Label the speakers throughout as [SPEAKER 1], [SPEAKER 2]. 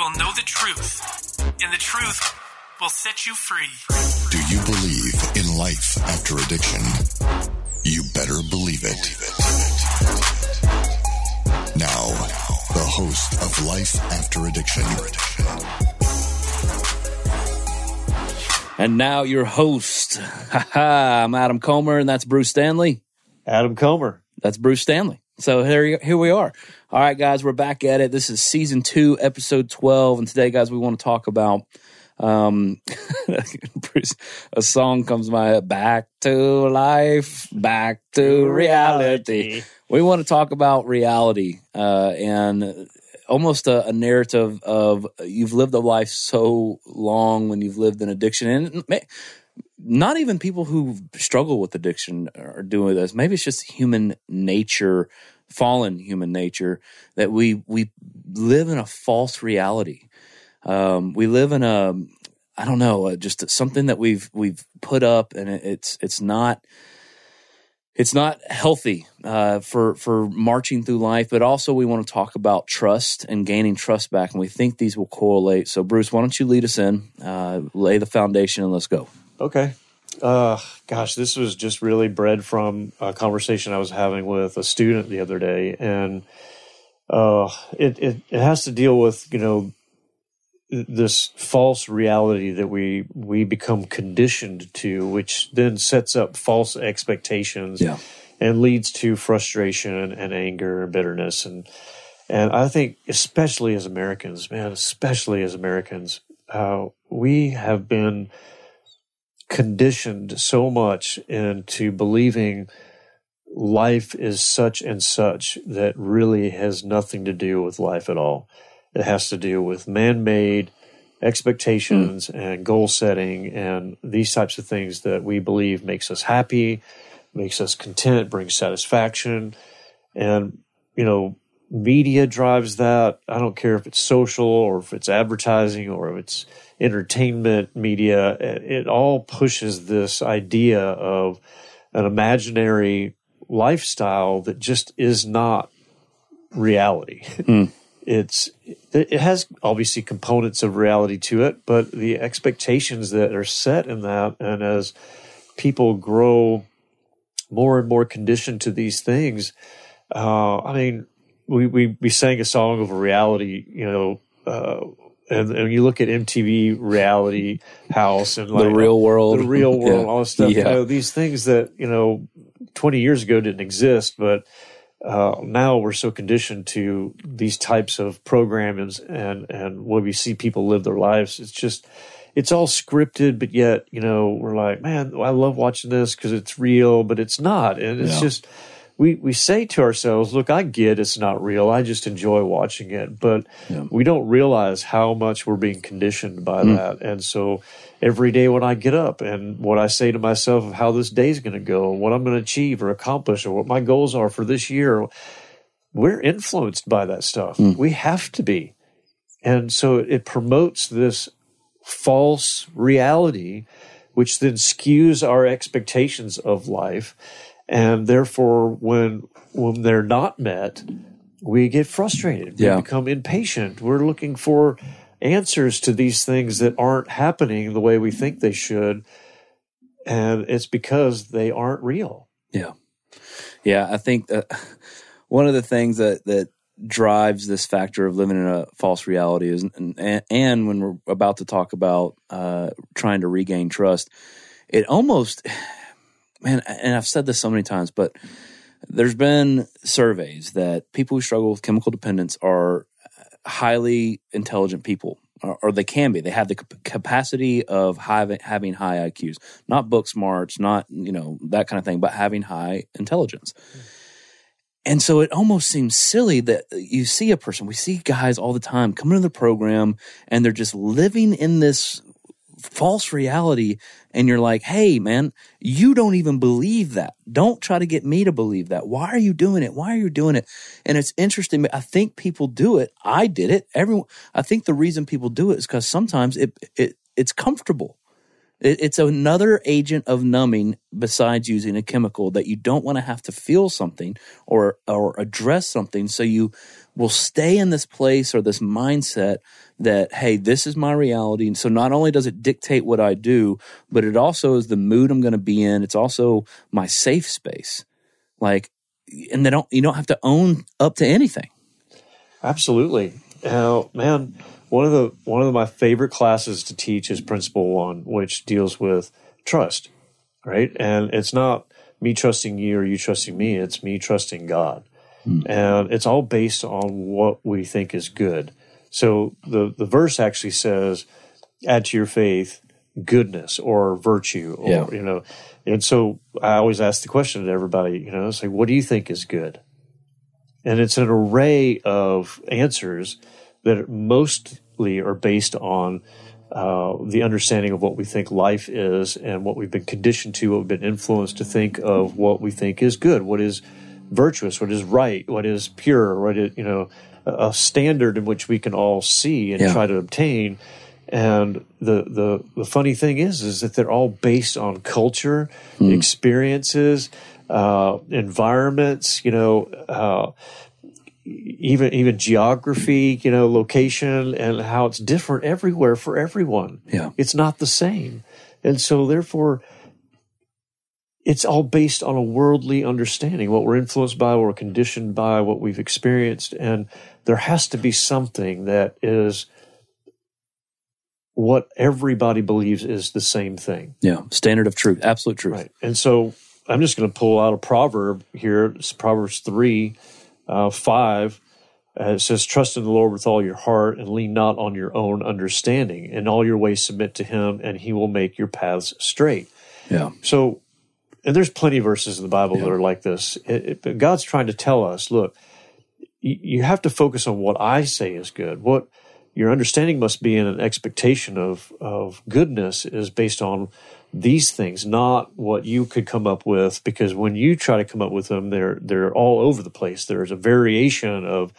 [SPEAKER 1] will know the truth, and the truth will set you free.
[SPEAKER 2] Do you believe in life after addiction? You better believe it. Now, the host of Life After Addiction.
[SPEAKER 3] And now your host. Ha I'm Adam Comer, and that's Bruce Stanley.
[SPEAKER 4] Adam Comer.
[SPEAKER 3] That's Bruce Stanley. So here, here we are. All right, guys, we're back at it. This is season two, episode 12. And today, guys, we want to talk about um, a song comes to my head, back to life, back to reality. We want to talk about reality uh, and almost a, a, narrative of you've lived a life so long when you've lived in addiction and not even people who struggle with addiction are doing this maybe it's just human nature fallen human nature that we we live in a false reality um, we live in a i don't know uh, just something that we've we've put up and it's it's not it's not healthy uh, for for marching through life. But also, we want to talk about trust and gaining trust back, and we think these will correlate. So, Bruce, why don't you lead us in, uh, lay the foundation, and let's go.
[SPEAKER 4] Okay. Uh, gosh, this was just really bred from a conversation I was having with a student the other day, and uh, it, it it has to deal with you know this false reality that we we become conditioned to, which then sets up false expectations
[SPEAKER 3] yeah.
[SPEAKER 4] and leads to frustration and anger and bitterness and and I think especially as Americans, man, especially as Americans, uh, we have been conditioned so much into believing life is such and such that really has nothing to do with life at all. It has to do with man made expectations mm. and goal setting and these types of things that we believe makes us happy, makes us content, brings satisfaction. And, you know, media drives that. I don't care if it's social or if it's advertising or if it's entertainment media. It all pushes this idea of an imaginary lifestyle that just is not reality. Mm it's it has obviously components of reality to it, but the expectations that are set in that, and as people grow more and more conditioned to these things, uh, I mean, we, we we sang a song of a reality, you know. Uh, and, and you look at MTV Reality House and like
[SPEAKER 3] the real world,
[SPEAKER 4] the real world, yeah. all this stuff. Yeah. You know, these things that you know, twenty years ago didn't exist, but uh, now we're so conditioned to these types of programs and and when we see people live their lives it's just it's all scripted but yet you know we're like man i love watching this because it's real but it's not and it's yeah. just we we say to ourselves look i get it's not real i just enjoy watching it but yeah. we don't realize how much we're being conditioned by mm. that and so every day when I get up and what I say to myself of how this day is going to go, what I'm going to achieve or accomplish, or what my goals are for this year. We're influenced by that stuff. Mm. We have to be. And so it promotes this false reality, which then skews our expectations of life. And therefore, when, when they're not met, we get frustrated. We yeah. become impatient. We're looking for answers to these things that aren't happening the way we think they should. And it's because they aren't real.
[SPEAKER 3] Yeah. Yeah. I think that one of the things that, that drives this factor of living in a false reality is, and, and when we're about to talk about uh, trying to regain trust, it almost, man, and I've said this so many times, but there's been surveys that people who struggle with chemical dependence are highly intelligent people, or, or they can be. They have the capacity of high, having high IQs, not book smarts, not you know that kind of thing, but having high intelligence. And so it almost seems silly that you see a person, we see guys all the time come into the program and they're just living in this false reality and you're like, hey, man, you don't even believe that. Don't try to get me to believe that. Why are you doing it? Why are you doing it? And it's interesting. I think people do it. I did it. Everyone. I think the reason people do it is because sometimes it it it's comfortable. It, it's another agent of numbing besides using a chemical that you don't want to have to feel something or or address something. So you will stay in this place or this mindset that hey, this is my reality. And so not only does it dictate what I do, but it also is the mood I'm going to be in. It's also my safe space. Like, and they don't you don't have to own up to anything.
[SPEAKER 4] Absolutely. Now, man, one of the one of my favorite classes to teach is Principle One, which deals with trust, right? And it's not me trusting you or you trusting me; it's me trusting God, and it's all based on what we think is good. So the the verse actually says, "Add to your faith goodness or virtue," or
[SPEAKER 3] Yeah.
[SPEAKER 4] you know. And so I always ask the question to everybody, you know, like, what do you think is good? And it's an array of answers that mostly are based on uh, the understanding of what we think life is and what we've been conditioned to, what we've been influenced to think of what we think is good, what is virtuous, what is right, what is pure, what is, you know, a standard in which we can all see and
[SPEAKER 3] Yeah.
[SPEAKER 4] try to obtain. And the, the the funny thing is, is that they're all based on culture, experiences, uh, environments. You know, uh, even even geography. You know, location and how it's different everywhere for everyone.
[SPEAKER 3] Yeah.
[SPEAKER 4] it's not the same, and so therefore. It's all based on a worldly understanding, what we're influenced by, what we're conditioned by, what we've experienced. And there has to be something that is what everybody believes is the same thing.
[SPEAKER 3] Yeah, standard of truth, absolute truth.
[SPEAKER 4] Right. And so I'm just going to pull out a proverb here. It's Proverbs 3 uh, 5. Uh, it says, Trust in the Lord with all your heart and lean not on your own understanding. In all your ways submit to him, and he will make your paths straight.
[SPEAKER 3] Yeah,
[SPEAKER 4] So, and there's plenty of verses in the Bible that are like this. It, it, but God's trying to tell us, look, you, you have to focus on what I say is good. What your understanding must be in an expectation of of goodness is based on these things, not what you could come up with. Because when you try to come up with them, they're they're all over the place. There's a variation of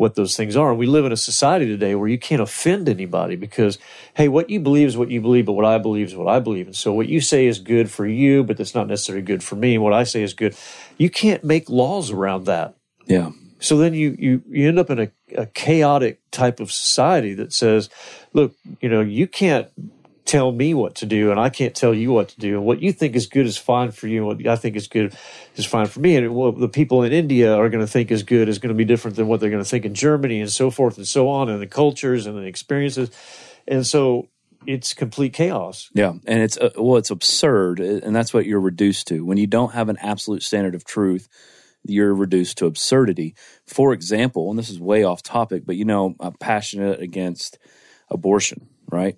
[SPEAKER 4] what those things are. And we live in a society today where you can't offend anybody because, hey, what you believe is what you believe, but what I believe is what I believe. And so what you say is good for you, but that's not necessarily good for me. What I say is good. You can't make laws around that.
[SPEAKER 3] yeah,
[SPEAKER 4] So then you, you, you end up in a, a chaotic type of society that says, look, you know, you can't tell me what to do and I can't tell you what to do. And what you think is good is fine for you. And what I think is good is fine for me. And what the people in India are going to think is good is going to be different than what they're going to think in Germany and so forth and so on and the cultures and the experiences. And so it's complete chaos.
[SPEAKER 3] yeah. And it's uh, well, it's absurd, uh, and that's what you're reduced to when you don't have an absolute standard of truth. You're reduced to absurdity. For example, and this is way off topic, but you know, I'm passionate against abortion, right?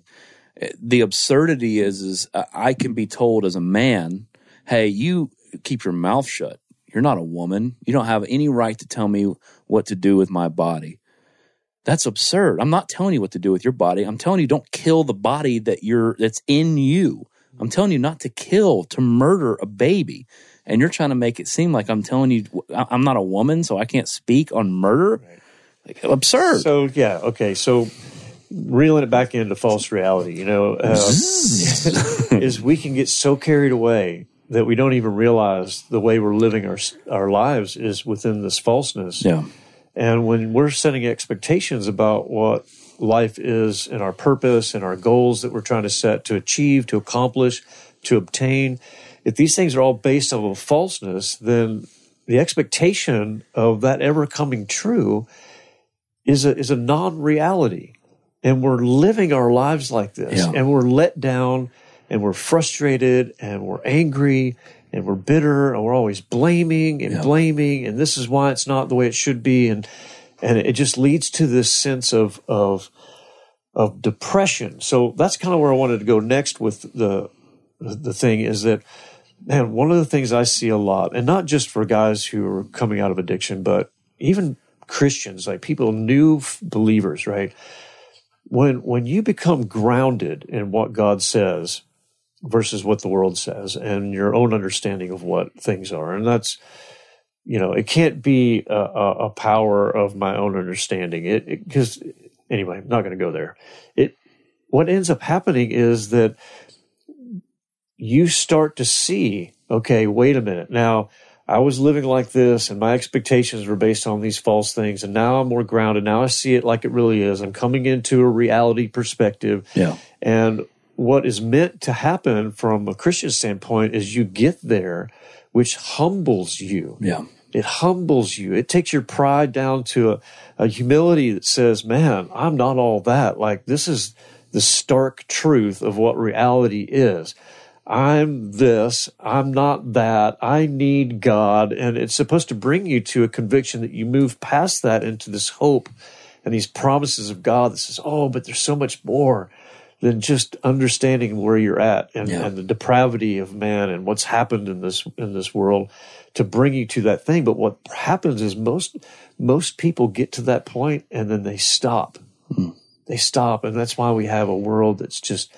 [SPEAKER 3] The absurdity is, is uh, I can be told as a man, "Hey, you keep your mouth shut. You're not a woman. You don't have any right to tell me what to do with my body." That's absurd. I'm not telling you what to do with your body. I'm telling you don't kill the body that you're that's in you. I'm telling you not to kill, to murder a baby. And you're trying to make it seem like I'm telling you I'm not a woman, so I can't speak on murder. Like, absurd.
[SPEAKER 4] So yeah, okay. So reeling it back into false reality, you know, uh, is we can get so carried away that we don't even realize the way we're living our our lives is within this falseness.
[SPEAKER 3] yeah.
[SPEAKER 4] And when we're setting expectations about what life is and our purpose and our goals that we're trying to set to achieve, to accomplish, to obtain, if these things are all based on a falseness, then the expectation of that ever coming true is a is a non-reality. And we're living our lives like this.
[SPEAKER 3] Yeah.
[SPEAKER 4] And we're let down and we're frustrated and we're angry and we're bitter and we're always blaming and
[SPEAKER 3] Yeah.
[SPEAKER 4] blaming and this is why it's not the way it should be and and it just leads to this sense of of of depression. So that's kind of where I wanted to go next with the the thing is that man, one of the things I see a lot, and not just for guys who are coming out of addiction, but even Christians, like people, new f- believers, right? When when you become grounded in what God says versus what the world says, and your own understanding of what things are, and that's you know, it can't be a, a, power of my own understanding. It because anyway, I'm not going to go there. It what ends up happening is that you start to see, okay, wait a minute. Now, I was living like this and my expectations were based on these false things. And now I'm more grounded. Now I see it like it really is. I'm coming into a reality perspective.
[SPEAKER 3] Yeah.
[SPEAKER 4] And what is meant to happen from a Christian standpoint is you get there, which humbles you.
[SPEAKER 3] Yeah.
[SPEAKER 4] It humbles you. It takes your pride down to a, a humility that says, man, I'm not all that. Like, this is the stark truth of what reality is. I'm this, I'm not that, I need God. And it's supposed to bring you to a conviction that you move past that into this hope and these promises of God that says, oh, but there's so much more than just understanding where you're at and,
[SPEAKER 3] Yeah.
[SPEAKER 4] and the depravity of man and what's happened in this in this world to bring you to that thing. But what happens is most most people get to that point and then they stop. Hmm. They stop, and that's why we have a world that's just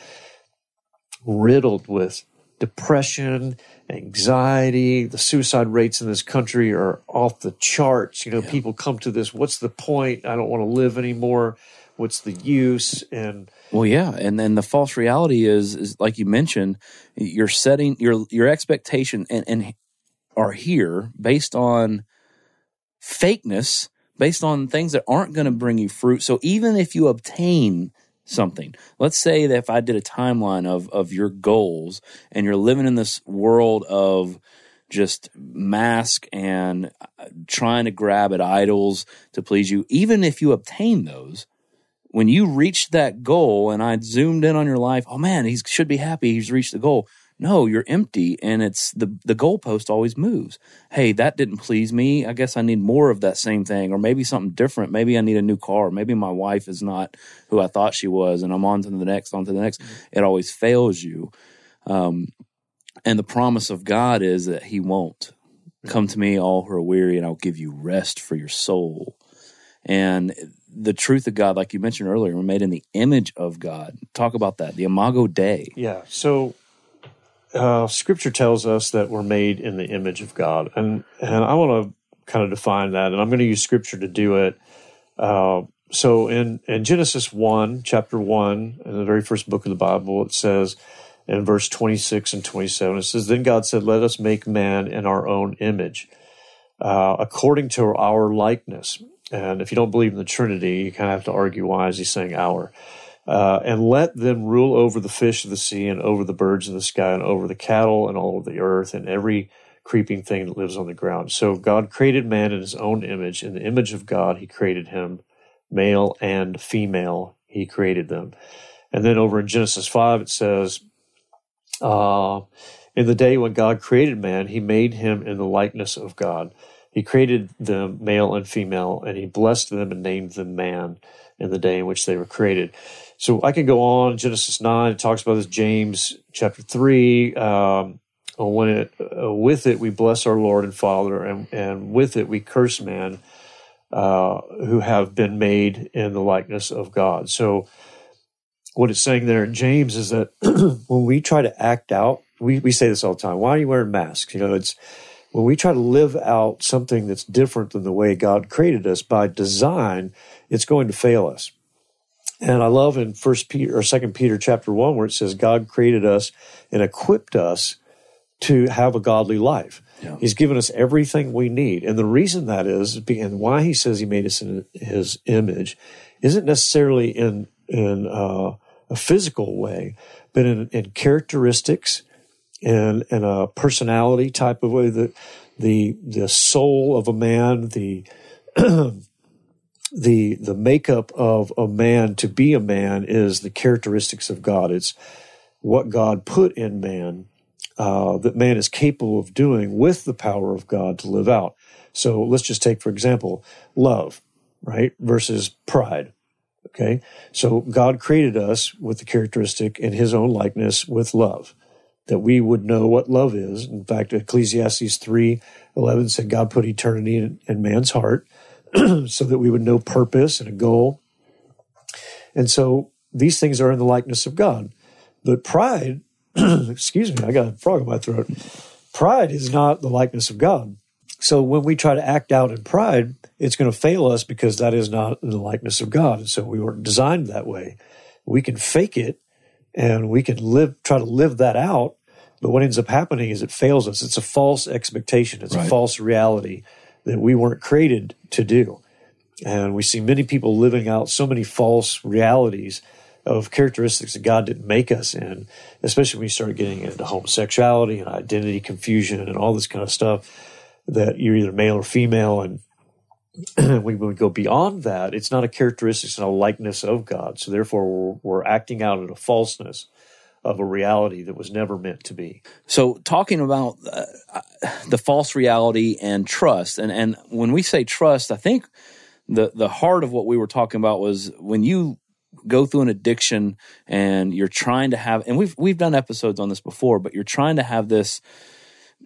[SPEAKER 4] riddled with depression, anxiety. The suicide rates in this country are off the charts. You know, people come to this, what's the point? I don't want to live anymore. What's the use? And
[SPEAKER 3] Well, yeah, and then the false reality is, is like you mentioned, you're setting your your expectation and and are here based on fakeness, based on things that aren't going to bring you fruit. So even if you obtain something, let's say that if I did a timeline of of your goals and you're living in this world of just mask and uh, trying to grab at idols to please you, even if you obtain those, when you reached that goal and I zoomed in on your life, oh man, he should be happy he's reached the goal. No, you're empty and it's the the goalpost always moves. Hey, that didn't please me. I guess I need more of that same thing or maybe something different. Maybe I need a new car. Maybe my wife is not who I thought she was and I'm on to the next, on to the next. It always fails you. Um, and the promise of God is that he won't. Come to me all who are weary and I'll give you rest for your soul. And the truth of God, like you mentioned earlier, we're made in the image of God. Talk about that, the Imago Dei.
[SPEAKER 4] Yeah. So uh, Scripture tells us that we're made in the image of God, and and I want to kind of define that, and I'm going to use Scripture to do it. Uh, so in in Genesis one, chapter one, in the very first book of the Bible, it says in verse 26 and 27, it says, "Then God said, Let us make man in our own image, uh, according to our likeness." And if you don't believe in the Trinity, you kind of have to argue why is he saying our uh, and let them rule over the fish of the sea and over the birds of the sky and over the cattle and all of the earth and every creeping thing that lives on the ground. So God created man in his own image. In the image of God, he created him, male and female, he created them. And then over in Genesis 5, it says, uh, In the day when God created man, he made him in the likeness of God. He created them male and female, and he blessed them and named them man in the day in which they were created. So I can go on. Genesis 9 it talks about this. James chapter 3. Um, when it, uh, with it we bless our Lord and Father, and, and with it we curse man uh, who have been made in the likeness of God. So what it's saying there in James is that when we try to act out, we, we say this all the time. Why are you wearing masks? You know, it's when we try to live out something that's different than the way God created us by design, it's going to fail us. And I love in First Peter or Second Peter chapter one where it says God created us and equipped us to have a godly life.
[SPEAKER 3] Yeah.
[SPEAKER 4] He's given us everything we need, and the reason that is, and why He says He made us in His image, isn't necessarily in in uh, a physical way, but in, in characteristics and in a personality type of way. The the the soul of a man, the the the makeup of a man to be a man is the characteristics of God. It's what God put in man uh, that man is capable of doing with the power of God to live out. So let's just take, for example, love, right, versus pride. Okay, so God created us with the characteristic in His own likeness with love, that we would know what love is. In fact, Ecclesiastes three eleven said God put eternity in, in man's heart so that we would know purpose and a goal. And so these things are in the likeness of God. But pride, excuse me, I got a frog in my throat. Pride is not the likeness of God. So when we try to act out in pride, it's going to fail us because that is not in the likeness of God. And so we weren't designed that way. We can fake it and we can live, try to live that out But what ends up happening is it fails us. It's a false expectation. It's
[SPEAKER 3] Right.
[SPEAKER 4] a false reality that we weren't created to do. And we see many people living out so many false realities of characteristics that God didn't make us in, especially when you start getting into homosexuality and identity confusion and all this kind of stuff that you're either male or female. And when we go beyond that, it's not a characteristic, it's not a likeness of God. So therefore, we're, we're acting out in a falseness of a reality that was never meant to be.
[SPEAKER 3] So, talking about uh, the false reality and trust, and and when we say trust, I think the the heart of what we were talking about was when you go through an addiction and you're trying to have, and we've we've done episodes on this before, but you're trying to have this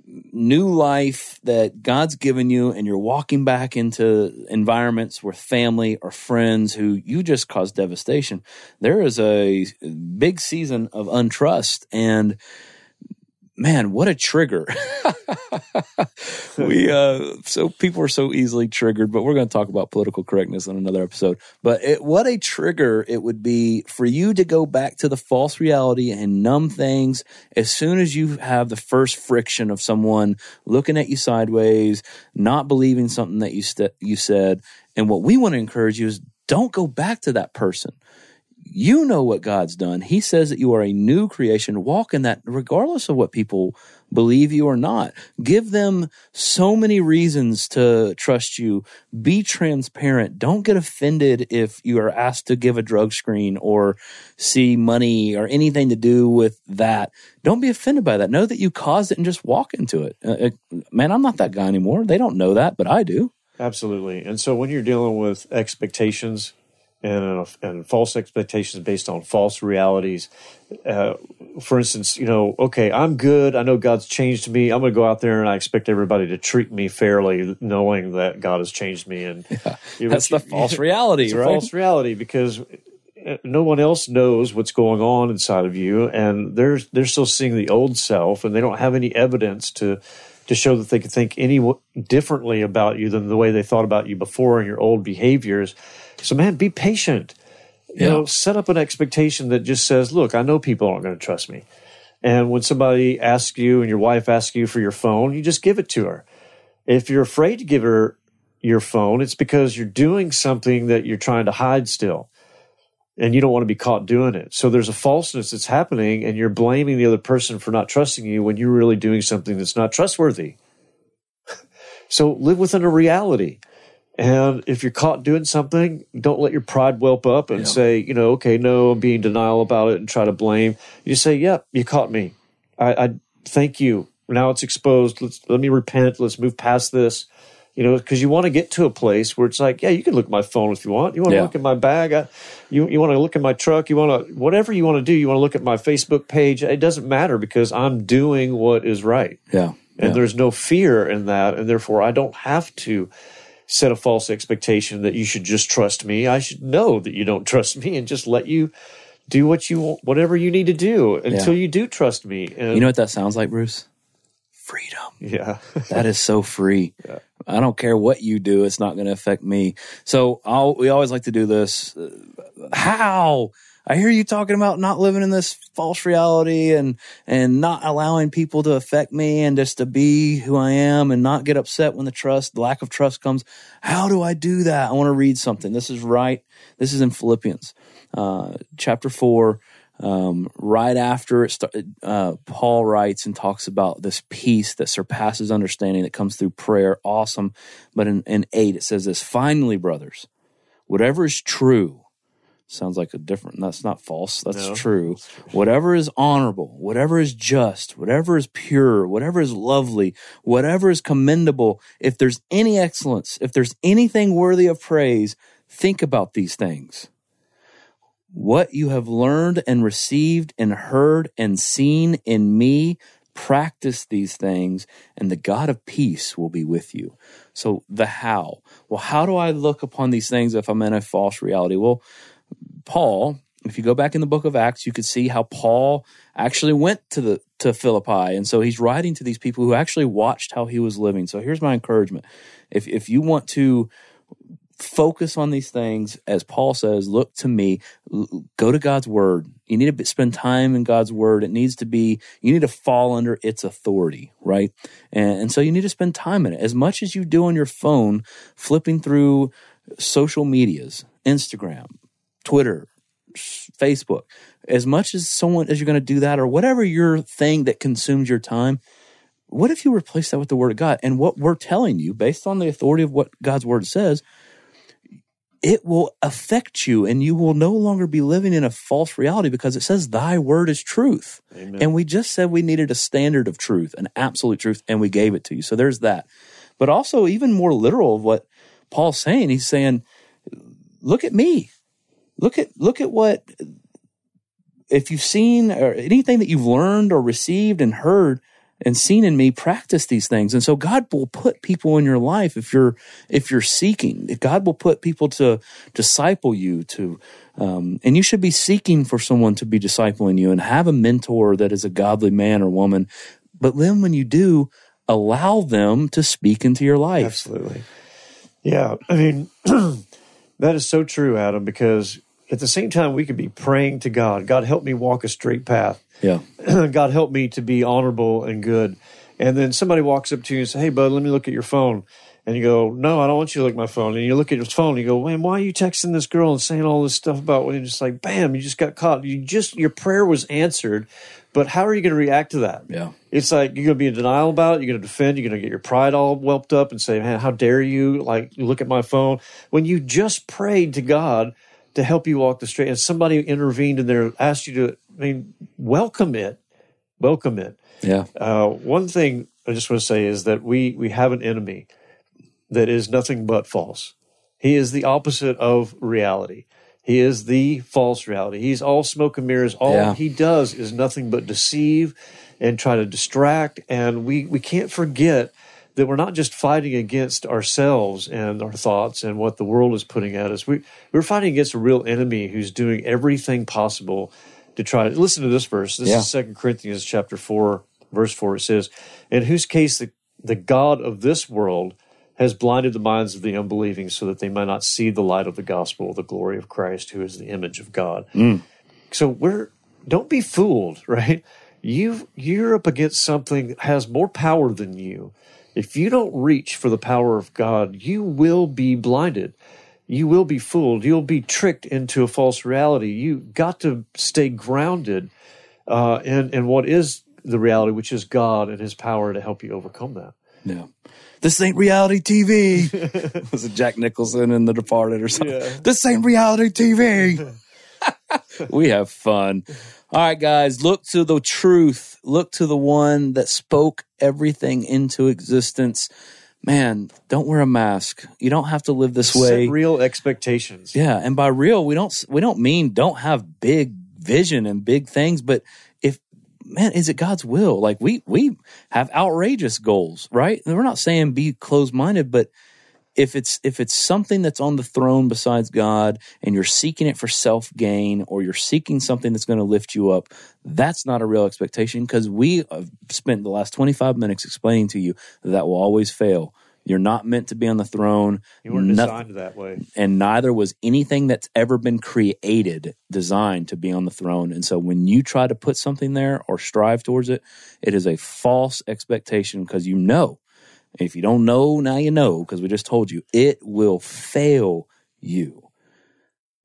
[SPEAKER 3] new life that God's given you, and you're walking back into environments with family or friends who you just caused devastation. There is a big season of untrust, and man, what a trigger! we uh, so people are so easily triggered, but we're going to talk about political correctness on another episode. But it, what a trigger it would be for you to go back to the false reality and numb things as soon as you have the first friction of someone looking at you sideways, not believing something that you st- you said. And what we want to encourage you is don't go back to that person you know what God's done. He says that you are a new creation. Walk in that regardless of what people believe you or not. Give them so many reasons to trust you. Be transparent. Don't get offended if you are asked to give a drug screen or see money or anything to do with that. Don't be offended by that. Know that you caused it and just walk into it. Uh, uh, man, I'm not that guy anymore. They don't know that, but I do.
[SPEAKER 4] Absolutely. And so when you're dealing with expectations and, and false expectations based on false realities, uh, for instance, you know, okay, I'm good. I know God's changed me. I'm going to go out there and I expect everybody to treat me fairly, knowing that God has changed me. And know,
[SPEAKER 3] That's the false reality,
[SPEAKER 4] it's a
[SPEAKER 3] right?
[SPEAKER 4] false reality because uh, no one else knows what's going on inside of you, and they're they're still seeing the old self, and they don't have any evidence to to show that they could think any w- differently about you than the way they thought about you before and your old behaviors. So, man, be patient. You
[SPEAKER 3] Yeah.
[SPEAKER 4] know, set up an expectation that just says, "Look, I know people aren't going to trust me." And when somebody asks you and your wife asks you for your phone, you just give it to her. If you're afraid to give her your phone, it's because you're doing something that you're trying to hide still. And you don't want to be caught doing it. So there's a falseness that's happening, and you're blaming the other person for not trusting you when you're really doing something that's not trustworthy. so live within a reality. And if you're caught doing something, don't let your pride whelp up and
[SPEAKER 3] Yeah.
[SPEAKER 4] say, you know, okay, no, I'm being denial about it and try to blame. You say, yep, you caught me. I, I thank you. Now it's exposed. Let's let me repent. Let's move past this. You know, because you want to get to a place where it's like, yeah, you can look at my phone if you want. You want to
[SPEAKER 3] Yeah.
[SPEAKER 4] look at my bag. I, you you want to look at my truck. You want to whatever you want to do. You want to look at my Facebook page. It doesn't matter because I'm doing what is right
[SPEAKER 3] Yeah.
[SPEAKER 4] and
[SPEAKER 3] yeah.
[SPEAKER 4] there's no fear in that and therefore i don't have to set a false expectation that you should just trust me i should know that you don't trust me and just let you do what you want whatever you need to do until you do trust me and
[SPEAKER 3] You know what that sounds like, Bruce? Freedom.
[SPEAKER 4] yeah
[SPEAKER 3] That is so free. I don't care what you do; it's not going to affect me. So I'll, we always like to do this. How I hear you talking about not living in this false reality and and not allowing people to affect me and just to be who I am and not get upset when the trust, the lack of trust comes. How do I do that? I want to read something. This is right. This is in Philippians, uh, chapter four um, right after it start, uh, Paul writes and talks about this peace that surpasses understanding that comes through prayer. Awesome. But in, in eight, it says this finally, brothers, whatever is true, sounds like a different, that's not false, that's
[SPEAKER 4] No.
[SPEAKER 3] true. Whatever is honorable, whatever is just, whatever is pure, whatever is lovely, whatever is commendable, if there's any excellence, if there's anything worthy of praise, think about these things what you have learned and received and heard and seen in me, practice these things, and the God of peace will be with you. So, the how. Well, how do I look upon these things if I'm in a false reality? Well, Paul, if you go back in the book of Acts, you could see how Paul actually went to the to Philippi, and so he's writing to these people who actually watched how he was living. So here's my encouragement: if if you want to focus on these things as paul says look to me go to god's word. You need to spend time in god's word. It needs to be you need to fall under its authority right? And, and so you need to spend time in it. As much as you do on your phone flipping through social medias instagram twitter facebook as much as someone as you're going to do that or whatever your thing that consumes your time what if you replace that with the word of god? And what we're telling you based on the authority of what god's word says it will affect you and you will no longer be living in a false reality because it says thy word is truth.
[SPEAKER 4] Amen.
[SPEAKER 3] And we just said we needed a standard of truth, an absolute truth, and we gave it to you. So there's that. But also, even more literal of what Paul's saying, he's saying, look at me. Look at look at what if you've seen or anything that you've learned or received and heard and seen in me practice these things and so god will put people in your life if you're if you're seeking god will put people to disciple you to um, and you should be seeking for someone to be discipling you and have a mentor that is a godly man or woman but then when you do allow them to speak into your life
[SPEAKER 4] Absolutely. Yeah. I mean, that is so true, Adam, because at the same time, we could be praying to God God, help me walk a straight path.
[SPEAKER 3] yeah
[SPEAKER 4] God, help me to be honorable and good. And then somebody walks up to you and says, Hey, bud, let me look at your phone. And you go, No, I don't want you to look at my phone. And you look at your phone and you go, Man, why are you texting this girl and saying all this stuff about and just like, bam, you just got caught. You just, your prayer was answered. But how are you going to react to that?
[SPEAKER 3] yeah
[SPEAKER 4] It's like you're going to be in denial about it. You're going to defend. You're going to get your pride all whelped up and say, "Man, how dare you? Like, look at my phone." When you just prayed to God to help you walk the straight, and somebody intervened and there asked you to. I mean, welcome it, welcome it.
[SPEAKER 3] yeah
[SPEAKER 4] Uh, one thing I just want to say is that we we have an enemy that is nothing but false. He is the opposite of reality. He is the false reality. He's all smoke and mirrors. All
[SPEAKER 3] Yeah.
[SPEAKER 4] he does is nothing but deceive and try to distract. And we, we can't forget that we're not just fighting against ourselves and our thoughts and what the world is putting at us. We, we're fighting against a real enemy who's doing everything possible to try to listen to this verse. This
[SPEAKER 3] Yeah.
[SPEAKER 4] is Second Corinthians chapter four, verse four. It says, In whose case the, the God of this world has blinded the minds of the unbelieving so that they might not see the light of the gospel, the glory of Christ, who is the image of God. Mm. So we're don't be fooled, right? You you're up against something that has more power than you. If you don't reach for the power of God, you will be blinded. You will be fooled. You'll be tricked into a false reality. You got to stay grounded uh, in in what is the reality, which is God and His power to help you overcome that.
[SPEAKER 3] Yeah. This ain't reality TV. Was it Jack Nicholson in The Departed or something?
[SPEAKER 4] Yeah.
[SPEAKER 3] This ain't reality TV. we have fun. All right, guys, look to the truth. Look to the one that spoke everything into existence. Man, don't wear a mask. You don't have to live this way.
[SPEAKER 4] Real expectations.
[SPEAKER 3] Yeah, and by real, we don't we don't mean don't have big vision and big things, but if man, is it God's will? Like we we have outrageous goals, right? And we're not saying be closed minded, but if it's if it's something that's on the throne besides God and you're seeking it for self gain or you're seeking something that's going to lift you up, that's not a real expectation because we have spent the last 25 minutes explaining to you that, that will always fail. You're not meant to be on the throne.
[SPEAKER 4] You weren't
[SPEAKER 3] Noth-
[SPEAKER 4] designed that way.
[SPEAKER 3] and neither was anything that's ever been created designed to be on the throne. And so when you try to put something there or strive towards it, it is a false expectation because you know. If you don't know, now you know because we just told you it will fail you.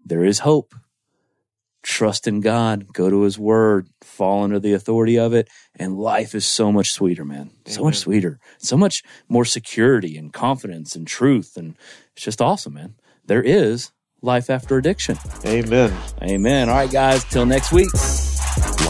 [SPEAKER 3] There is hope. Trust in God, go to his word, fall under the authority of it, and life is so much sweeter, man. So much sweeter. So much more security and confidence and truth. And it's just awesome, man. There is life after addiction.
[SPEAKER 4] Amen.
[SPEAKER 3] Amen. All right, guys, till next week.